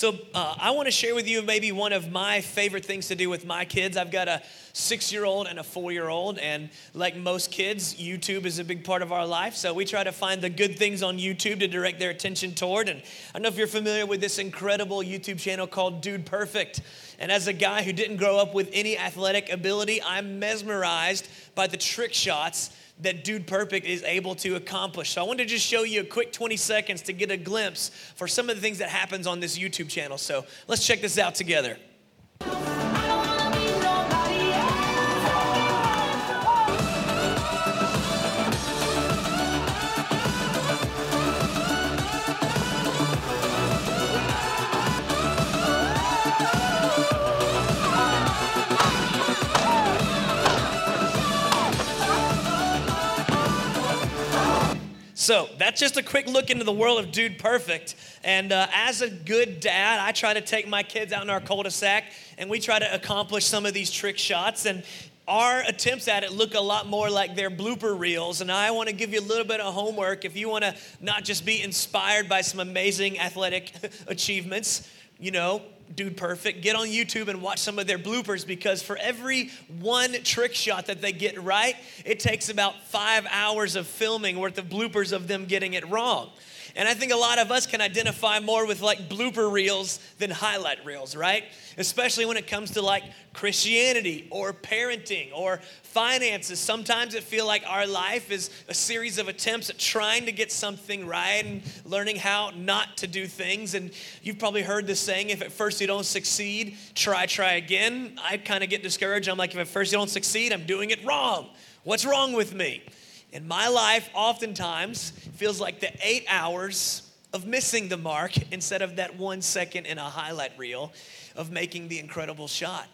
So, uh, I want to share with you maybe one of my favorite things to do with my kids. I've got a six year old and a four year old, and like most kids, YouTube is a big part of our life. So, we try to find the good things on YouTube to direct their attention toward. And I don't know if you're familiar with this incredible YouTube channel called Dude Perfect. And as a guy who didn't grow up with any athletic ability, I'm mesmerized by the trick shots that Dude Perfect is able to accomplish. So I wanted to just show you a quick 20 seconds to get a glimpse for some of the things that happens on this YouTube channel. So let's check this out together. So that's just a quick look into the world of Dude Perfect. And uh, as a good dad, I try to take my kids out in our cul-de-sac and we try to accomplish some of these trick shots. And our attempts at it look a lot more like their blooper reels. And I want to give you a little bit of homework if you want to not just be inspired by some amazing athletic achievements, you know, Dude Perfect, get on YouTube and watch some of their bloopers because for every one trick shot that they get right, it takes about five hours of filming worth of bloopers of them getting it wrong. And I think a lot of us can identify more with like blooper reels than highlight reels, right? Especially when it comes to like Christianity or parenting or finances. Sometimes it feels like our life is a series of attempts at trying to get something right and learning how not to do things. And you've probably heard this saying if at first you don't succeed, try, try again. I kind of get discouraged. I'm like, if at first you don't succeed, I'm doing it wrong. What's wrong with me? In my life, oftentimes feels like the eight hours of missing the mark instead of that one second in a highlight reel of making the incredible shot.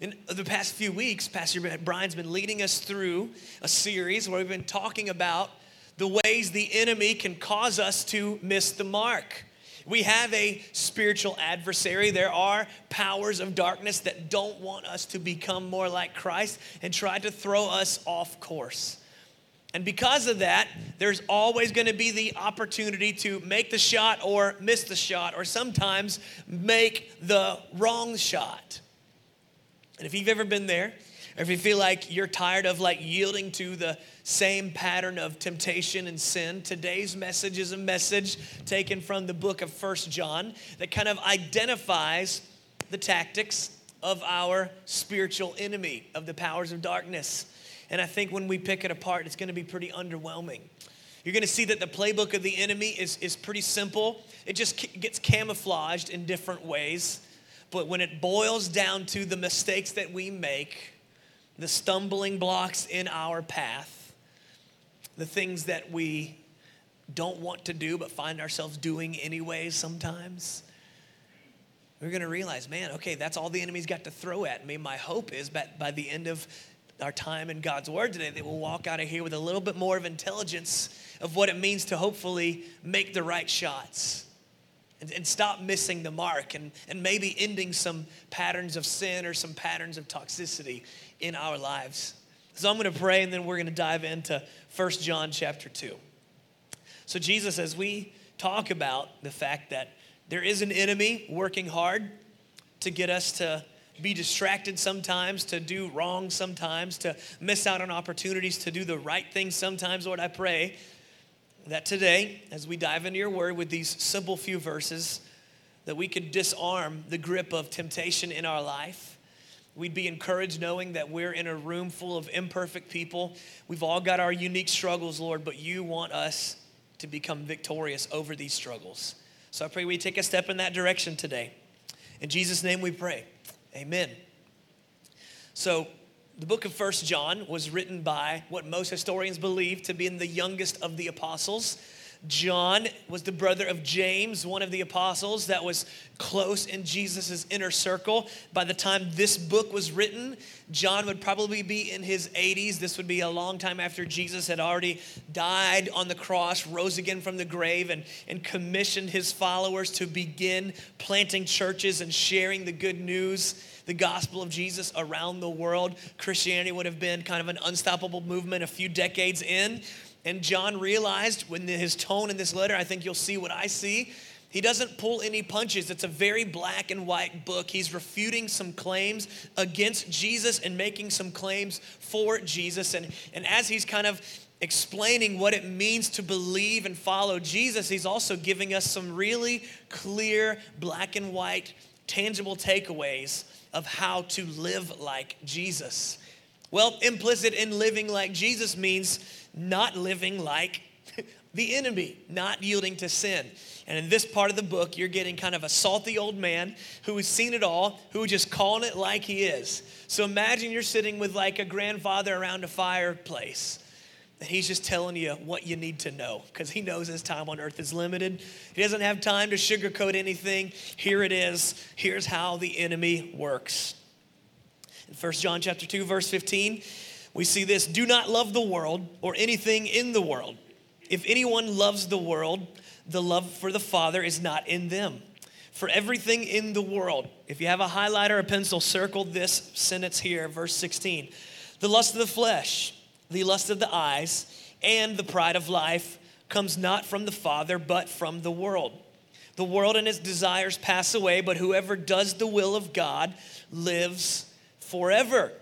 In the past few weeks, Pastor Brian's been leading us through a series where we've been talking about the ways the enemy can cause us to miss the mark. We have a spiritual adversary. There are powers of darkness that don't want us to become more like Christ and try to throw us off course. And because of that, there's always going to be the opportunity to make the shot or miss the shot, or sometimes make the wrong shot. And if you've ever been there, or if you feel like you're tired of like yielding to the same pattern of temptation and sin, today's message is a message taken from the book of First John that kind of identifies the tactics of our spiritual enemy, of the powers of darkness. And I think when we pick it apart, it's going to be pretty underwhelming. You're going to see that the playbook of the enemy is, is pretty simple. It just gets camouflaged in different ways. But when it boils down to the mistakes that we make, the stumbling blocks in our path, the things that we don't want to do but find ourselves doing anyways sometimes, we're going to realize, man, okay, that's all the enemy's got to throw at me. My hope is that by the end of our time in God's Word today, that we'll walk out of here with a little bit more of intelligence of what it means to hopefully make the right shots and, and stop missing the mark and, and maybe ending some patterns of sin or some patterns of toxicity in our lives. So I'm going to pray and then we're going to dive into 1 John chapter 2. So, Jesus, as we talk about the fact that there is an enemy working hard to get us to be distracted sometimes, to do wrong sometimes, to miss out on opportunities to do the right thing sometimes, Lord, I pray that today, as we dive into your word with these simple few verses, that we could disarm the grip of temptation in our life. We'd be encouraged knowing that we're in a room full of imperfect people. We've all got our unique struggles, Lord, but you want us to become victorious over these struggles. So I pray we take a step in that direction today. In Jesus' name we pray. Amen. So, the book of First John was written by what most historians believe to be the youngest of the apostles. John was the brother of James, one of the apostles that was close in Jesus' inner circle. By the time this book was written, John would probably be in his 80s. This would be a long time after Jesus had already died on the cross, rose again from the grave, and, and commissioned his followers to begin planting churches and sharing the good news the gospel of Jesus around the world. Christianity would have been kind of an unstoppable movement a few decades in. And John realized when his tone in this letter, I think you'll see what I see, He doesn't pull any punches. It's a very black and white book. He's refuting some claims against Jesus and making some claims for Jesus. And, and as he's kind of explaining what it means to believe and follow Jesus, he's also giving us some really clear, black and white, tangible takeaways of how to live like Jesus. Well, implicit in living like Jesus means not living like the enemy, not yielding to sin. And in this part of the book, you're getting kind of a salty old man who has seen it all, who is just calling it like he is. So imagine you're sitting with like a grandfather around a fireplace. And he's just telling you what you need to know because he knows his time on earth is limited. He doesn't have time to sugarcoat anything. Here it is. Here's how the enemy works. In 1 John chapter 2 verse 15, we see this, do not love the world or anything in the world. If anyone loves the world, the love for the Father is not in them. For everything in the world, if you have a highlighter or a pencil, circle this sentence here, verse 16. The lust of the flesh, the lust of the eyes, and the pride of life comes not from the Father, but from the world. The world and its desires pass away, but whoever does the will of God lives forever.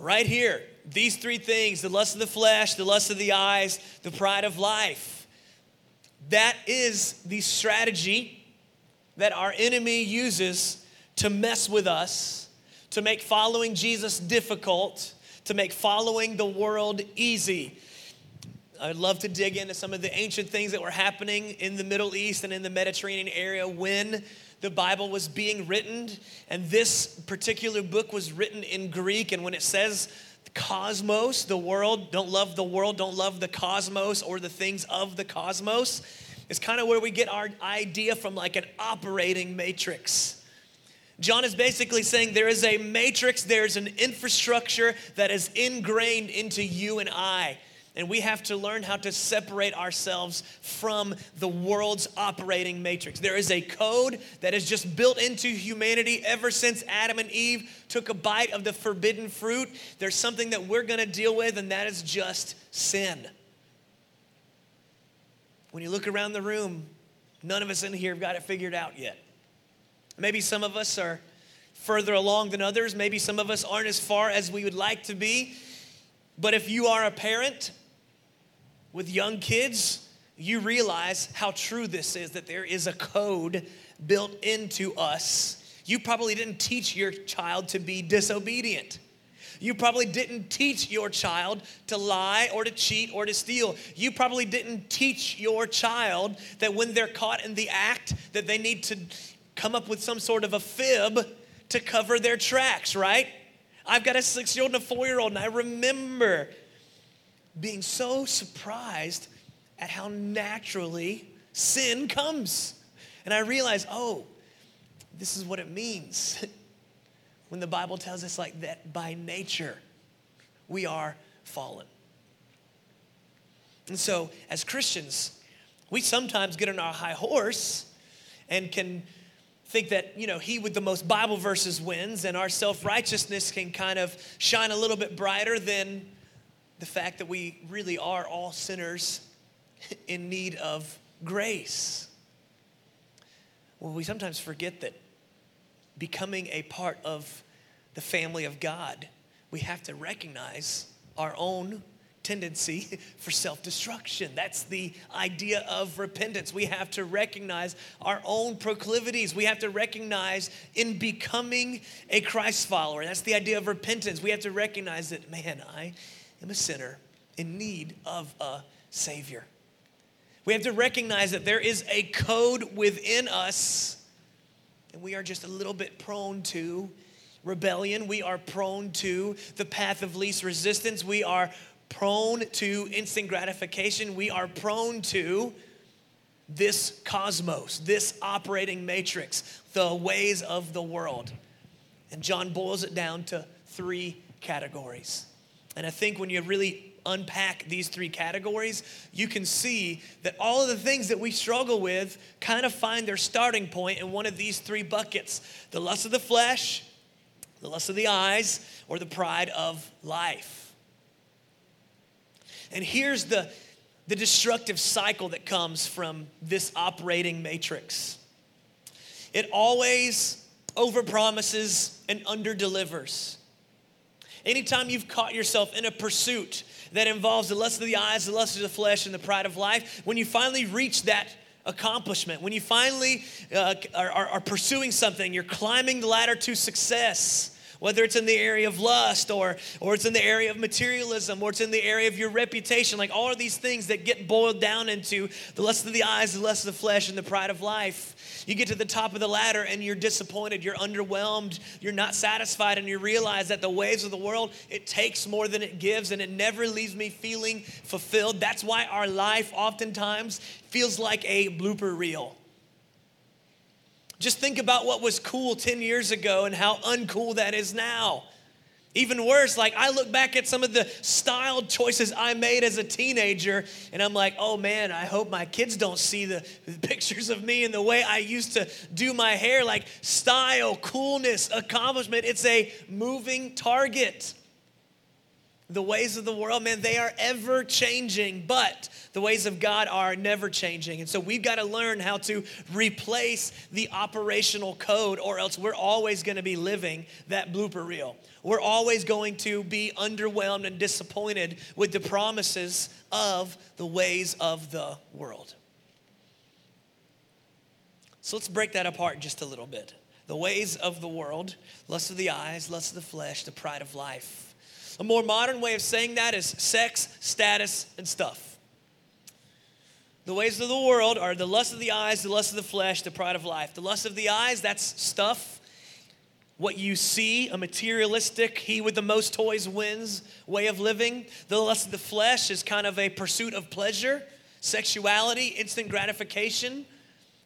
Right here, these three things the lust of the flesh, the lust of the eyes, the pride of life that is the strategy that our enemy uses to mess with us, to make following Jesus difficult, to make following the world easy. I'd love to dig into some of the ancient things that were happening in the Middle East and in the Mediterranean area when the Bible was being written. And this particular book was written in Greek. And when it says cosmos, the world, don't love the world, don't love the cosmos or the things of the cosmos. It's kind of where we get our idea from like an operating matrix. John is basically saying there is a matrix, there's an infrastructure that is ingrained into you and I. And we have to learn how to separate ourselves from the world's operating matrix. There is a code that is just built into humanity ever since Adam and Eve took a bite of the forbidden fruit. There's something that we're going to deal with, and that is just sin. When you look around the room, none of us in here have got it figured out yet. Maybe some of us are further along than others. Maybe some of us aren't as far as we would like to be. But if you are a parent, with young kids, you realize how true this is that there is a code built into us. You probably didn't teach your child to be disobedient. You probably didn't teach your child to lie or to cheat or to steal. You probably didn't teach your child that when they're caught in the act that they need to come up with some sort of a fib to cover their tracks, right? I've got a 6-year-old and a 4-year-old and I remember being so surprised at how naturally sin comes. And I realized, oh, this is what it means when the Bible tells us like that by nature we are fallen. And so, as Christians, we sometimes get on our high horse and can think that, you know, he with the most Bible verses wins, and our self righteousness can kind of shine a little bit brighter than the fact that we really are all sinners in need of grace. Well, we sometimes forget that becoming a part of the family of God, we have to recognize our own tendency for self destruction. That's the idea of repentance. We have to recognize our own proclivities. We have to recognize in becoming a Christ follower. That's the idea of repentance. We have to recognize that, man, I am a sinner in need of a Savior. We have to recognize that there is a code within us, and we are just a little bit prone to rebellion. We are prone to the path of least resistance. We are prone to instant gratification. We are prone to this cosmos, this operating matrix, the ways of the world. And John boils it down to three categories. And I think when you really unpack these three categories, you can see that all of the things that we struggle with kind of find their starting point in one of these three buckets the lust of the flesh, the lust of the eyes, or the pride of life. And here's the, the destructive cycle that comes from this operating matrix. It always overpromises and underdelivers. Anytime you've caught yourself in a pursuit that involves the lust of the eyes, the lust of the flesh, and the pride of life, when you finally reach that accomplishment, when you finally uh, are, are, are pursuing something, you're climbing the ladder to success whether it's in the area of lust or, or it's in the area of materialism or it's in the area of your reputation, like all of these things that get boiled down into the lust of the eyes, the lust of the flesh, and the pride of life. You get to the top of the ladder and you're disappointed, you're underwhelmed, you're not satisfied, and you realize that the ways of the world, it takes more than it gives, and it never leaves me feeling fulfilled. That's why our life oftentimes feels like a blooper reel. Just think about what was cool 10 years ago and how uncool that is now. Even worse, like I look back at some of the style choices I made as a teenager, and I'm like, oh man, I hope my kids don't see the, pictures of me and the way I used to do my hair. Like style, coolness, accomplishment, it's a moving target. The ways of the world, man, they are ever changing, but the ways of God are never changing. And so we've got to learn how to replace the operational code, or else we're always going to be living that blooper reel. We're always going to be underwhelmed and disappointed with the promises of the ways of the world. So let's break that apart just a little bit. The ways of the world, lust of the eyes, lust of the flesh, the pride of life. A more modern way of saying that is sex, status, and stuff. The ways of the world are the lust of the eyes, the lust of the flesh, the pride of life. The lust of the eyes, that's stuff. What you see, a materialistic, he with the most toys wins way of living. The lust of the flesh is kind of a pursuit of pleasure, sexuality, instant gratification.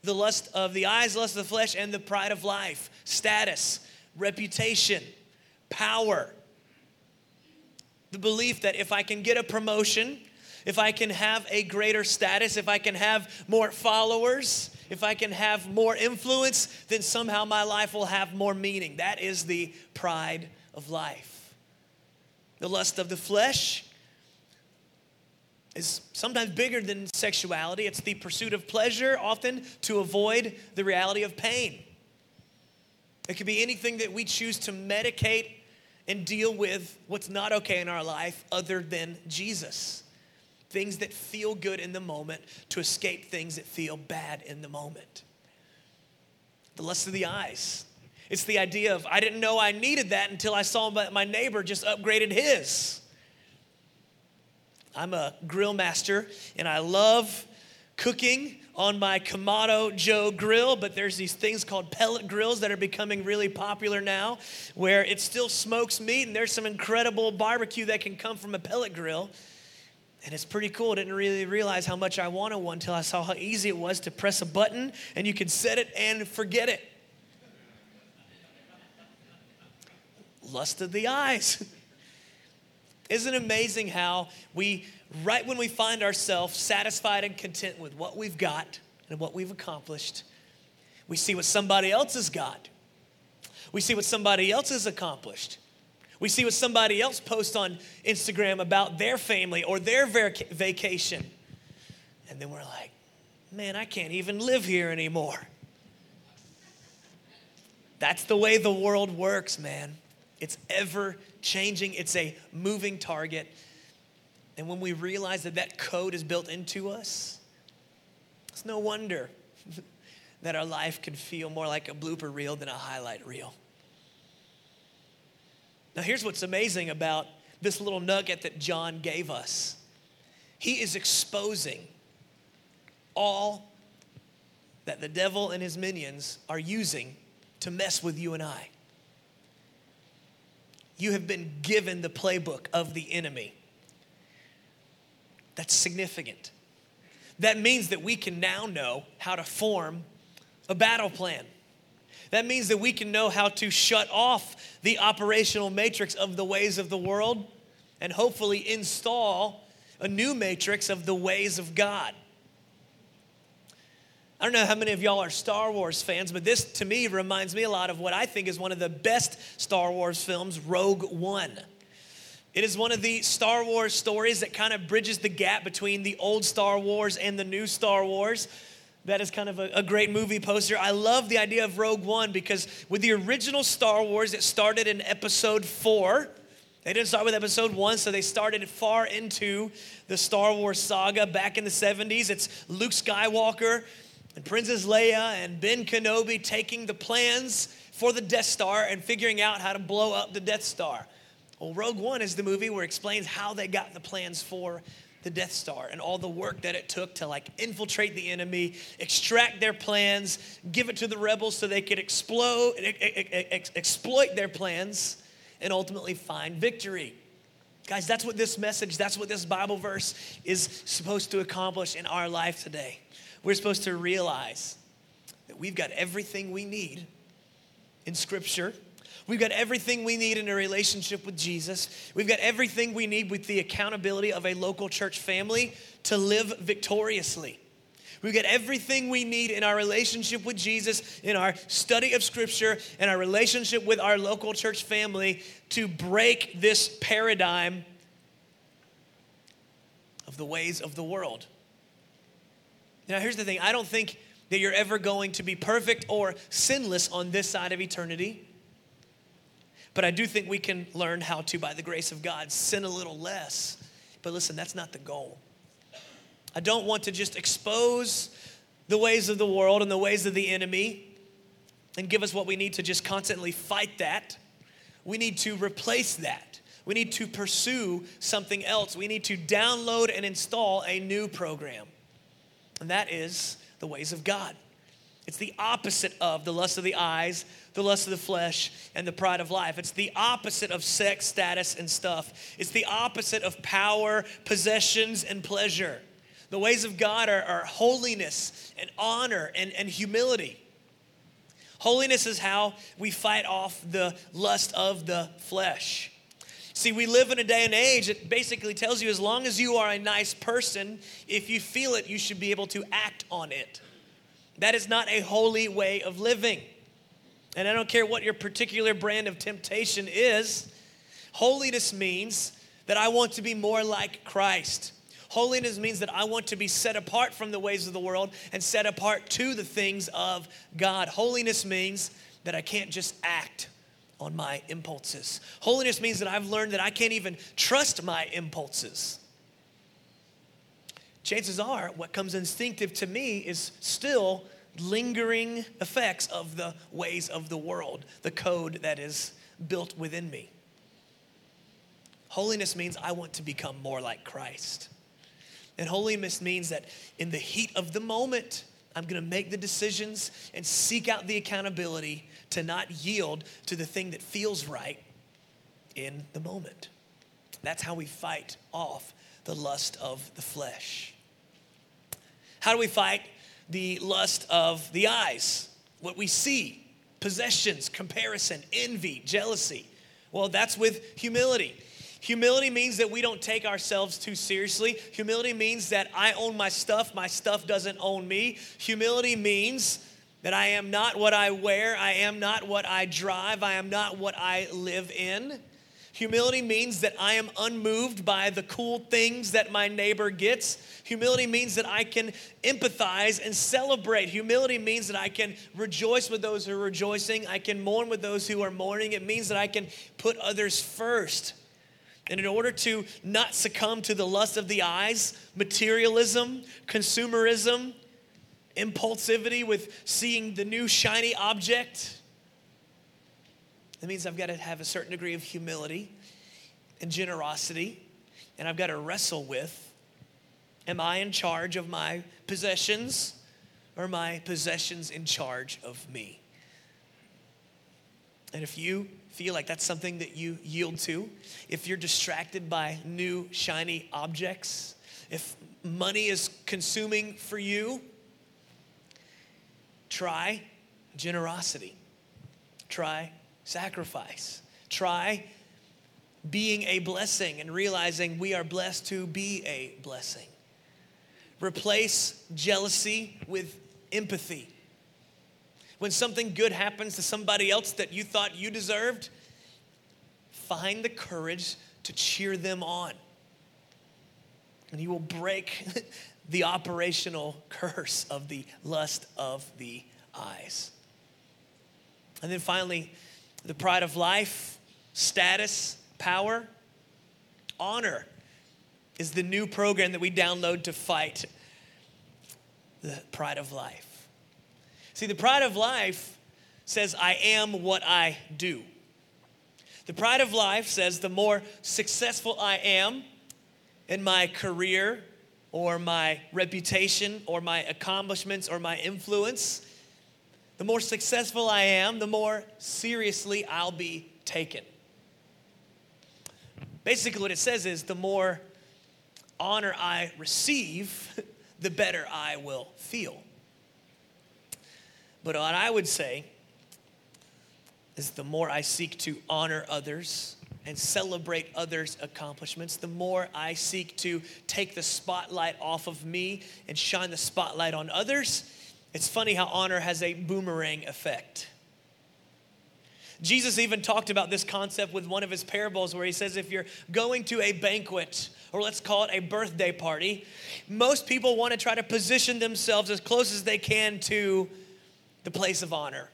The lust of the eyes, lust of the flesh, and the pride of life, status, reputation, power the belief that if I can get a promotion, if I can have a greater status, if I can have more followers, if I can have more influence, then somehow my life will have more meaning. That is the pride of life. The lust of the flesh is sometimes bigger than sexuality. It's the pursuit of pleasure, often to avoid the reality of pain. It could be anything that we choose to medicate and deal with what's not okay in our life other than Jesus. Things that feel good in the moment to escape things that feel bad in the moment. The lust of the eyes. It's the idea of, I didn't know I needed that until I saw my neighbor just upgraded his. I'm a grill master and I love cooking on my Kamado Joe grill, but there's these things called pellet grills that are becoming really popular now, where it still smokes meat, and there's some incredible barbecue that can come from a pellet grill. And it's pretty cool. I didn't really realize how much I wanted one until I saw how easy it was to press a button and you can set it and forget it. Lust of the eyes. Isn't it amazing how we right when we find ourselves satisfied and content with what we've got and what we've accomplished, we see what somebody else has got. We see what somebody else has accomplished. We see what somebody else posts on Instagram about their family or their vac- vacation. And then we're like, man, I can't even live here anymore. That's the way the world works, man. It's ever changing, it's a moving target. And when we realize that that code is built into us, it's no wonder that our life can feel more like a blooper reel than a highlight reel. Now, here's what's amazing about this little nugget that John gave us he is exposing all that the devil and his minions are using to mess with you and I. You have been given the playbook of the enemy. That's significant. That means that we can now know how to form a battle plan. That means that we can know how to shut off the operational matrix of the ways of the world and hopefully install a new matrix of the ways of God. I don't know how many of y'all are Star Wars fans, but this to me reminds me a lot of what I think is one of the best Star Wars films, Rogue One. It is one of the Star Wars stories that kind of bridges the gap between the old Star Wars and the new Star Wars. That is kind of a, a, great movie poster. I love the idea of Rogue One because with the original Star Wars, it started in episode four. They didn't start with episode one, so they started far into the Star Wars saga back in the 70s. It's Luke Skywalker and Princess Leia and Ben Kenobi taking the plans for the Death Star and figuring out how to blow up the Death Star. Well, Rogue One is the movie where it explains how they got the plans for the Death Star and all the work that it took to like infiltrate the enemy, extract their plans, give it to the rebels so they could explode, exploit their plans, and ultimately find victory. Guys, that's what this message, that's what this Bible verse is supposed to accomplish in our life today. We're supposed to realize that we've got everything we need in Scripture We've got everything we need in a relationship with Jesus. We've got everything we need with the accountability of a local church family to live victoriously. We've got everything we need in our relationship with Jesus, in our study of Scripture, and our relationship with our local church family to break this paradigm of the ways of the world. Now, here's the thing I don't think that you're ever going to be perfect or sinless on this side of eternity. But I do think we can learn how to, by the grace of God, sin a little less. But listen, that's not the goal. I don't want to just expose the ways of the world and the ways of the enemy and give us what we need to just constantly fight that. We need to replace that. We need to pursue something else. We need to download and install a new program. And that is the ways of God. It's the opposite of the lust of the eyes, the lust of the flesh, and the pride of life. It's the opposite of sex, status, and stuff. It's the opposite of power, possessions, and pleasure. The ways of God are, are holiness and honor and, and humility. Holiness is how we fight off the lust of the flesh. See, we live in a day and age that basically tells you as long as you are a nice person, if you feel it, you should be able to act on it. That is not a holy way of living. And I don't care what your particular brand of temptation is, holiness means that I want to be more like Christ. Holiness means that I want to be set apart from the ways of the world and set apart to the things of God. Holiness means that I can't just act on my impulses. Holiness means that I've learned that I can't even trust my impulses chances are what comes instinctive to me is still lingering effects of the ways of the world, the code that is built within me. Holiness means I want to become more like Christ. And holiness means that in the heat of the moment, I'm gonna make the decisions and seek out the accountability to not yield to the thing that feels right in the moment. That's how we fight off the lust of the flesh. How do we fight the lust of the eyes? What we see, possessions, comparison, envy, jealousy. Well, that's with humility. Humility means that we don't take ourselves too seriously. Humility means that I own my stuff, my stuff doesn't own me. Humility means that I am not what I wear, I am not what I drive, I am not what I live in. Humility means that I am unmoved by the cool things that my neighbor gets. Humility means that I can empathize and celebrate. Humility means that I can rejoice with those who are rejoicing. I can mourn with those who are mourning. It means that I can put others first. And in order to not succumb to the lust of the eyes, materialism, consumerism, impulsivity with seeing the new shiny object, that means I've got to have a certain degree of humility and generosity, and I've got to wrestle with am I in charge of my possessions or my possessions in charge of me? And if you feel like that's something that you yield to, if you're distracted by new shiny objects, if money is consuming for you, try generosity. Try sacrifice. Try being a blessing and realizing we are blessed to be a blessing. Replace jealousy with empathy. When something good happens to somebody else that you thought you deserved, find the courage to cheer them on. And you will break the operational curse of the lust of the eyes. And then finally, the pride of life, status, power, honor is the new program that we download to fight the pride of life. See, the pride of life says, I am what I do. The pride of life says, the more successful I am in my career or my reputation or my accomplishments or my influence, the more successful I am, the more seriously I'll be taken. Basically, what it says is the more honor I receive, the better I will feel. But what I would say is the more I seek to honor others and celebrate others' accomplishments, the more I seek to take the spotlight off of me and shine the spotlight on others, it's funny how honor has a boomerang effect. Jesus even talked about this concept with one of his parables where he says, if you're going to a banquet, or let's call it a birthday party, most people want to try to position themselves as close as they can to the place of honor.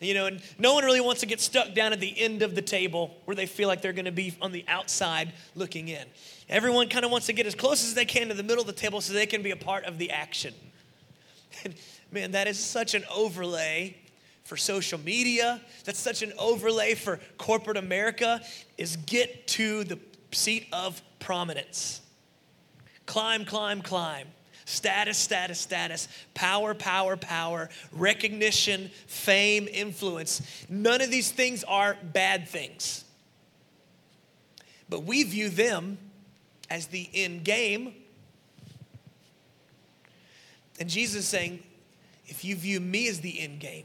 You know, and no one really wants to get stuck down at the end of the table where they feel like they're going to be on the outside looking in. Everyone kind of wants to get as close as they can to the middle of the table so they can be a part of the action. And man, that is such an overlay for social media. That's such an overlay for corporate America is get to the seat of prominence. Climb, climb, climb. Status, status, status, power, power, power, recognition, fame, influence. None of these things are bad things. But we view them as the end game. And Jesus is saying, if you view me as the end game,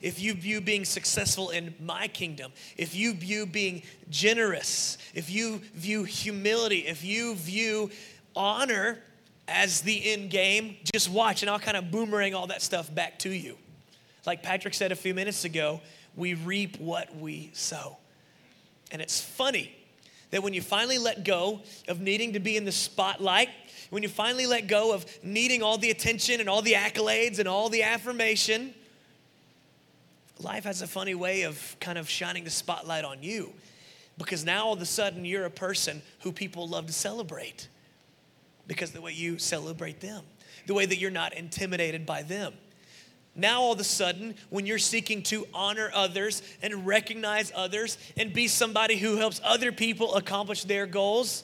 if you view being successful in my kingdom, if you view being generous, if you view humility, if you view honor as the end game, just watch and I'll kind of boomerang all that stuff back to you. Like Patrick said a few minutes ago, we reap what we sow. And it's funny that when you finally let go of needing to be in the spotlight, when you finally let go of needing all the attention and all the accolades and all the affirmation, life has a funny way of kind of shining the spotlight on you because now all of a sudden you're a person who people love to celebrate because the way you celebrate them, the way that you're not intimidated by them. Now, all of a sudden, when you're seeking to honor others and recognize others and be somebody who helps other people accomplish their goals,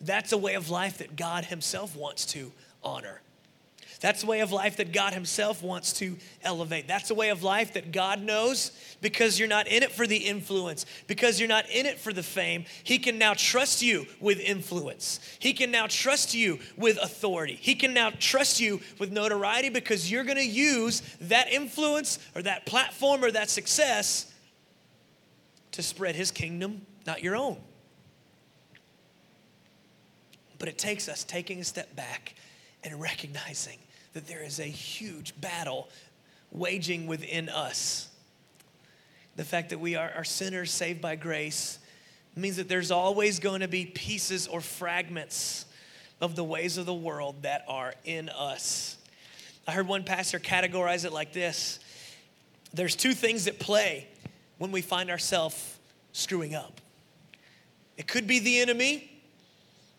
that's a way of life that God Himself wants to honor. That's a way of life that God Himself wants to elevate. That's a way of life that God knows because you're not in it for the influence, because you're not in it for the fame. He can now trust you with influence. He can now trust you with authority. He can now trust you with notoriety because you're going to use that influence or that platform or that success to spread His kingdom, not your own. But it takes us taking a step back and recognizing that there is a huge battle waging within us. The fact that we are, are sinners saved by grace means that there's always going to be pieces or fragments of the ways of the world that are in us. I heard one pastor categorize it like this there's two things that play when we find ourselves screwing up. It could be the enemy,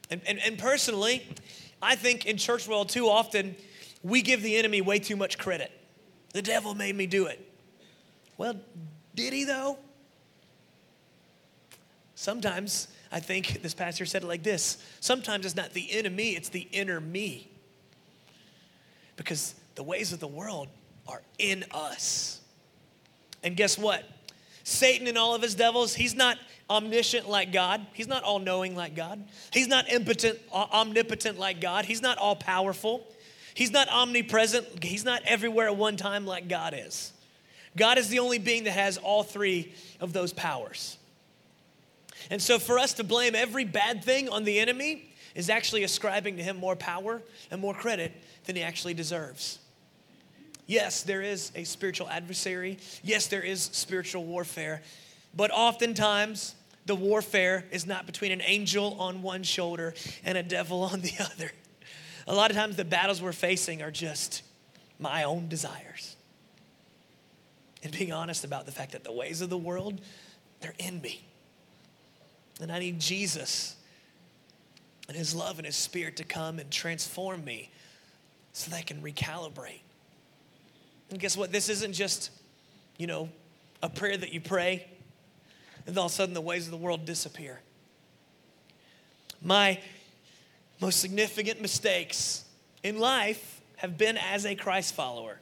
and, and, and personally, I think in church world too often we give the enemy way too much credit. The devil made me do it. Well, did he though? Sometimes I think this pastor said it like this sometimes it's not the enemy, it's the inner me. Because the ways of the world are in us. And guess what? Satan and all of his devils, he's not omniscient like God. He's not all knowing like God. He's not impotent, omnipotent like God. He's not all powerful. He's not omnipresent, He's not everywhere at one time like God is. God is the only being that has all three of those powers. And so, for us to blame every bad thing on the enemy is actually ascribing to him more power and more credit than he actually deserves. Yes, there is a spiritual adversary. Yes, there is spiritual warfare. But oftentimes, the warfare is not between an angel on one shoulder and a devil on the other. A lot of times, the battles we're facing are just my own desires. And being honest about the fact that the ways of the world, they're in me. And I need Jesus and His love and His Spirit to come and transform me so that I can recalibrate. And guess what? This isn't just, you know, a prayer that you pray and all of a sudden the ways of the world disappear. My most significant mistakes in life have been as a Christ follower.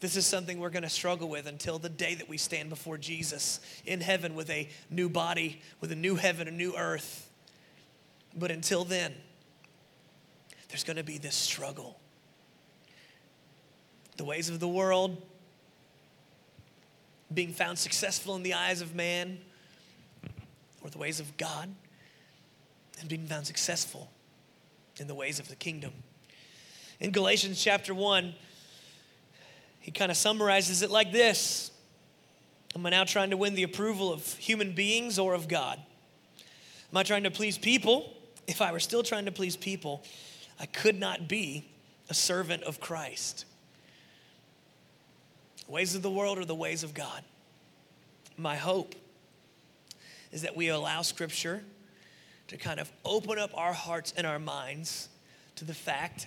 This is something we're going to struggle with until the day that we stand before Jesus in heaven with a new body, with a new heaven, a new earth. But until then, there's going to be this struggle. The ways of the world, being found successful in the eyes of man, or the ways of God, and being found successful in the ways of the kingdom. In Galatians chapter 1, he kind of summarizes it like this Am I now trying to win the approval of human beings or of God? Am I trying to please people? If I were still trying to please people, I could not be a servant of Christ. The ways of the world are the ways of God. My hope is that we allow Scripture to kind of open up our hearts and our minds to the fact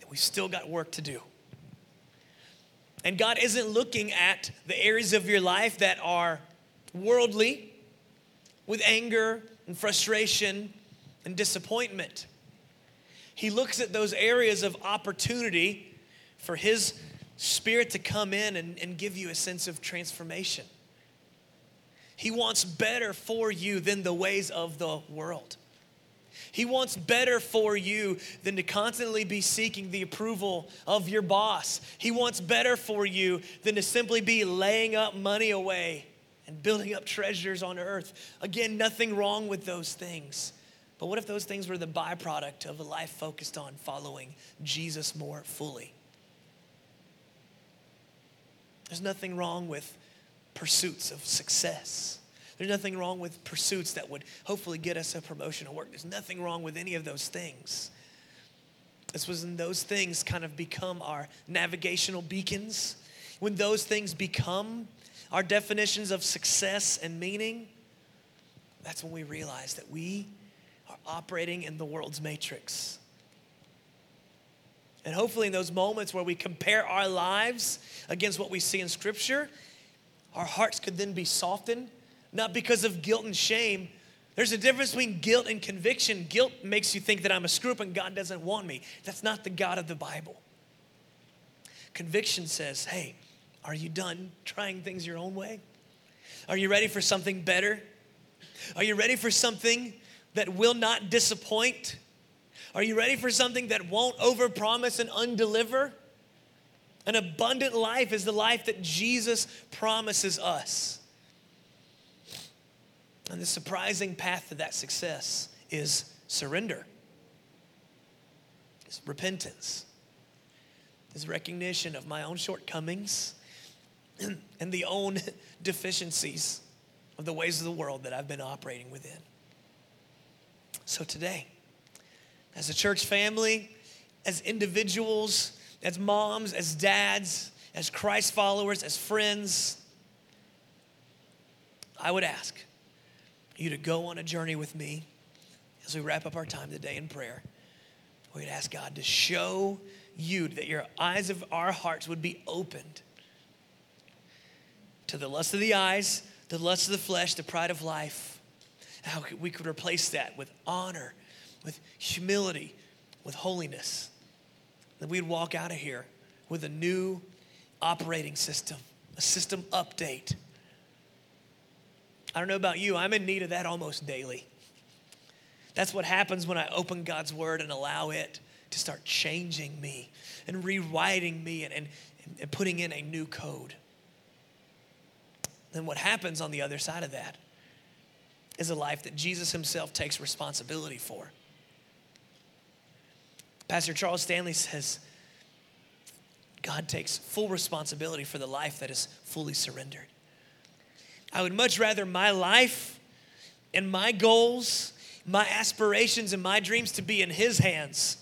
that we've still got work to do. And God isn't looking at the areas of your life that are worldly, with anger and frustration and disappointment. He looks at those areas of opportunity for His Spirit to come in and, and give you a sense of transformation. He wants better for you than the ways of the world. He wants better for you than to constantly be seeking the approval of your boss. He wants better for you than to simply be laying up money away and building up treasures on earth. Again, nothing wrong with those things. But what if those things were the byproduct of a life focused on following Jesus more fully? There's nothing wrong with pursuits of success. There's nothing wrong with pursuits that would hopefully get us a promotion at work. There's nothing wrong with any of those things. This was when those things kind of become our navigational beacons. When those things become our definitions of success and meaning, that's when we realize that we are operating in the world's matrix. And hopefully, in those moments where we compare our lives against what we see in Scripture, our hearts could then be softened, not because of guilt and shame. There's a difference between guilt and conviction. Guilt makes you think that I'm a screw and God doesn't want me. That's not the God of the Bible. Conviction says, hey, are you done trying things your own way? Are you ready for something better? Are you ready for something that will not disappoint? Are you ready for something that won't overpromise and undeliver? An abundant life is the life that Jesus promises us. And the surprising path to that success is surrender, it's repentance, is recognition of my own shortcomings and the own deficiencies of the ways of the world that I've been operating within. So today, as a church family, as individuals, as moms, as dads, as Christ followers, as friends, I would ask you to go on a journey with me as we wrap up our time today in prayer. We'd ask God to show you that your eyes of our hearts would be opened to the lust of the eyes, the lust of the flesh, the pride of life. How we could replace that with honor with humility, with holiness. That we'd walk out of here with a new operating system, a system update. I don't know about you, I'm in need of that almost daily. That's what happens when I open God's word and allow it to start changing me and rewriting me and, and, and putting in a new code. Then what happens on the other side of that is a life that Jesus himself takes responsibility for. Pastor Charles Stanley says, God takes full responsibility for the life that is fully surrendered. I would much rather my life and my goals, my aspirations, and my dreams to be in His hands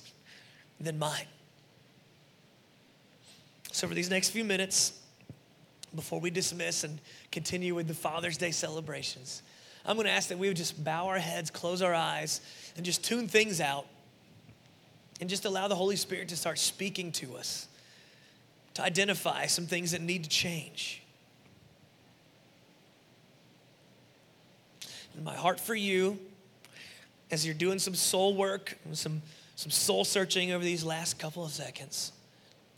than mine. So, for these next few minutes, before we dismiss and continue with the Father's Day celebrations, I'm going to ask that we would just bow our heads, close our eyes, and just tune things out and just allow the Holy Spirit to start speaking to us, to identify some things that need to change. And my heart for you, as you're doing some soul work, some, some soul searching over these last couple of seconds,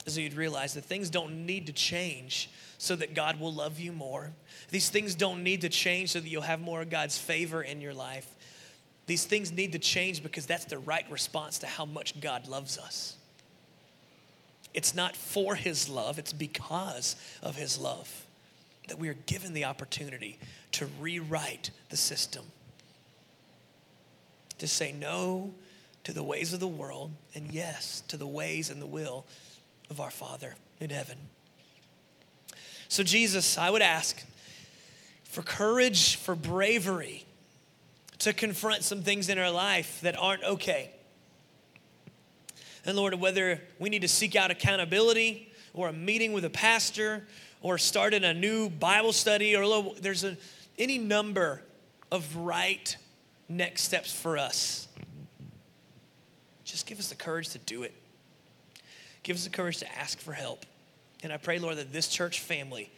is that you'd realize that things don't need to change so that God will love you more. These things don't need to change so that you'll have more of God's favor in your life. These things need to change because that's the right response to how much God loves us. It's not for His love, it's because of His love that we are given the opportunity to rewrite the system, to say no to the ways of the world and yes to the ways and the will of our Father in heaven. So, Jesus, I would ask for courage, for bravery to confront some things in our life that aren't okay. And Lord, whether we need to seek out accountability or a meeting with a pastor or start in a new Bible study or there's a, any number of right next steps for us. Just give us the courage to do it. Give us the courage to ask for help. And I pray, Lord, that this church family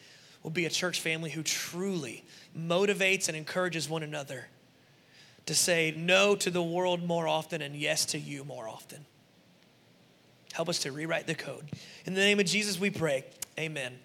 will be a church family who truly motivates and encourages one another to say no to the world more often and yes to you more often. Help us to rewrite the code. In the name of Jesus, we pray. Amen.